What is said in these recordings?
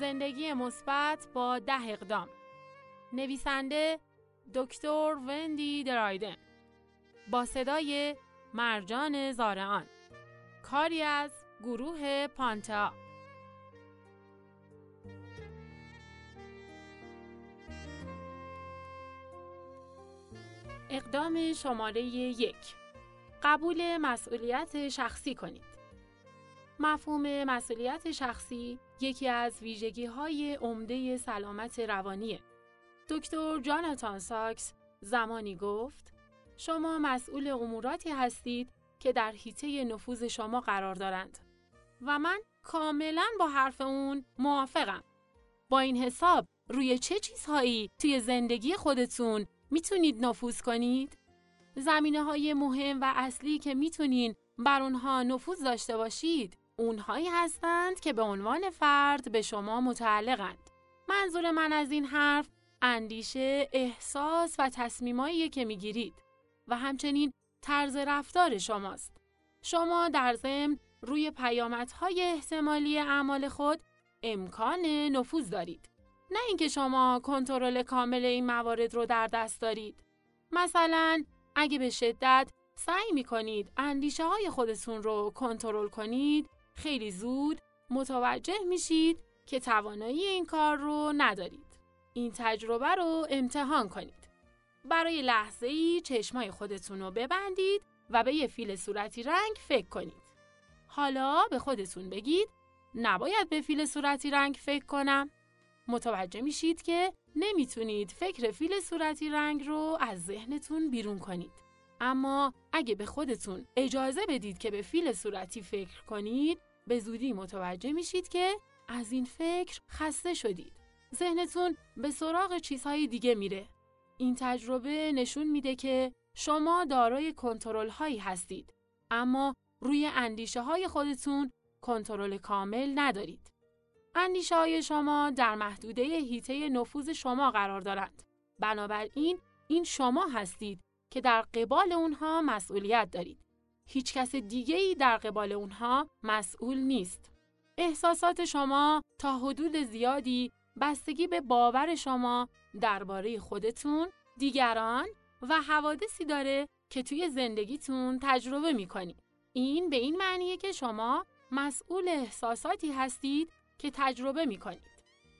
زندگی مثبت با ده اقدام. نویسنده دکتر وندی درایدن. با صدای مرجان زارعان. کاری از گروه پانتا. اقدام شماره یک. قبول مسئولیت شخصی کنید. مفهوم مسئولیت شخصی یکی از ویژگی های عمده سلامت روانیه. دکتر جاناتان ساکس زمانی گفت شما مسئول اموراتی هستید که در حیطه نفوذ شما قرار دارند و من کاملا با حرف اون موافقم. با این حساب روی چه چیزهایی توی زندگی خودتون می‌تونید نفوذ کنید؟ زمینه های مهم و اصلی که می‌تونین بر اونها نفوذ داشته باشید اونهایی هستند که به عنوان فرد به شما متعلقند. منظور من از این حرف اندیشه، احساس و تصمیمایی که می‌گیرید و همچنین طرز رفتار شماست. شما در ضمن روی پیامدهای احتمالی اعمال خود امکان نفوذ دارید. نه اینکه شما کنترل کامل این موارد رو در دست دارید. مثلا اگه به شدت سعی می کنید اندیشه های خودتون رو کنترل کنید خیلی زود متوجه میشید که توانایی این کار رو ندارید. این تجربه رو امتحان کنید. برای لحظه ای چشمای خودتون رو ببندید و به یه فیل صورتی رنگ فکر کنید. حالا به خودتون بگید نباید به فیل صورتی رنگ فکر کنم. متوجه میشید که نمی‌تونید فکر فیل صورتی رنگ رو از ذهنتون بیرون کنید. اما اگه به خودتون اجازه بدید که به فیل صورتی فکر کنید به زودی متوجه میشید که از این فکر خسته شدید. ذهنتون به سراغ چیزهای دیگه میره. این تجربه نشون میده که شما دارای کنترل هایی هستید اما روی اندیشه های خودتون کنترل کامل ندارید. اندیشه های شما در محدوده هیته نفوذ شما قرار دارند. بنابراین این شما هستید که در قبال اونها مسئولیت دارید. هیچ کس دیگه ای در قبال اونها مسئول نیست. احساسات شما تا حدود زیادی بستگی به باور شما درباره خودتون، دیگران و حوادثی داره که توی زندگیتون تجربه می‌کنید. این به این معنیه که شما مسئول احساساتی هستید که تجربه می‌کنید.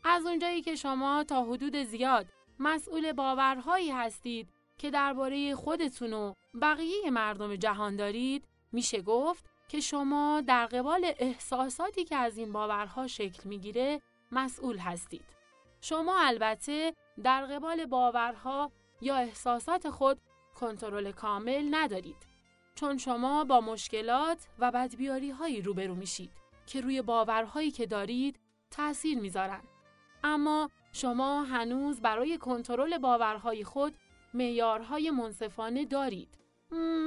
از اونجایی که شما تا حدود زیاد مسئول باورهایی هستید که درباره خودتون و بقیه مردم جهان دارید میشه گفت که شما در قبال احساساتی که از این باورها شکل می‌گیره مسئول هستید. شما البته در قبال باورها یا احساسات خود کنترل کامل ندارید چون شما با مشکلات و بدبیاری هایی روبرو میشید که روی باورهایی که دارید تأثیر می‌ذارن. اما شما هنوز برای کنترل باورهای خود معیارهای منصفانه دارید.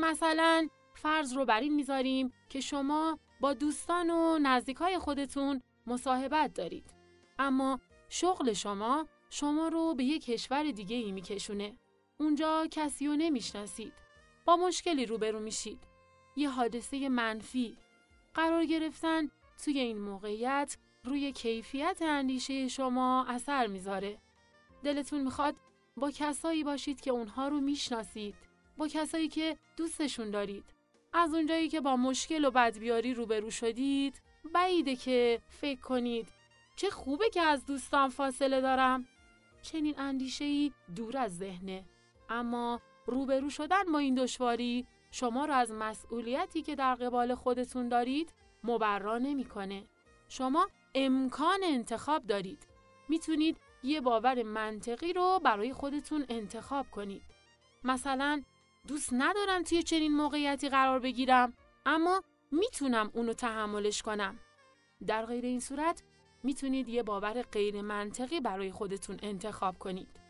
مثلا فرض رو بر این می‌ذاریم که شما با دوستان و نزدیکای خودتون مصاحبت دارید. اما شغل شما شما رو به یک کشور دیگه ای میکشونه. اونجا کسی رو نمی‌شناسید. با مشکلی روبرو میشید. یه حادثه منفی. قرار گرفتن توی این موقعیت روی کیفیت اندیشه شما اثر می‌ذاره. دلتون می‌خواد با کسایی باشید که اونها رو می‌شناسید. با کسایی که دوستشون دارید. از اونجایی که با مشکل و بدبیاری روبرو شدید بعیده که فکر کنید چه خوبه که از دوستان فاصله دارم چنین اندیشه ای دور از ذهنه اما روبرو شدن با این دشواری شما را از مسئولیتی که در قبال خودتون دارید مبرا نمی‌کنه. شما امکان انتخاب دارید. می‌تونید یه باور منطقی رو برای خودتون انتخاب کنید. مثلا دوست ندارم توی چنین موقعیتی قرار بگیرم اما می‌تونم اونو تحملش کنم. در غیر این صورت می‌تونید یه باور غیر منطقی برای خودتون انتخاب کنید.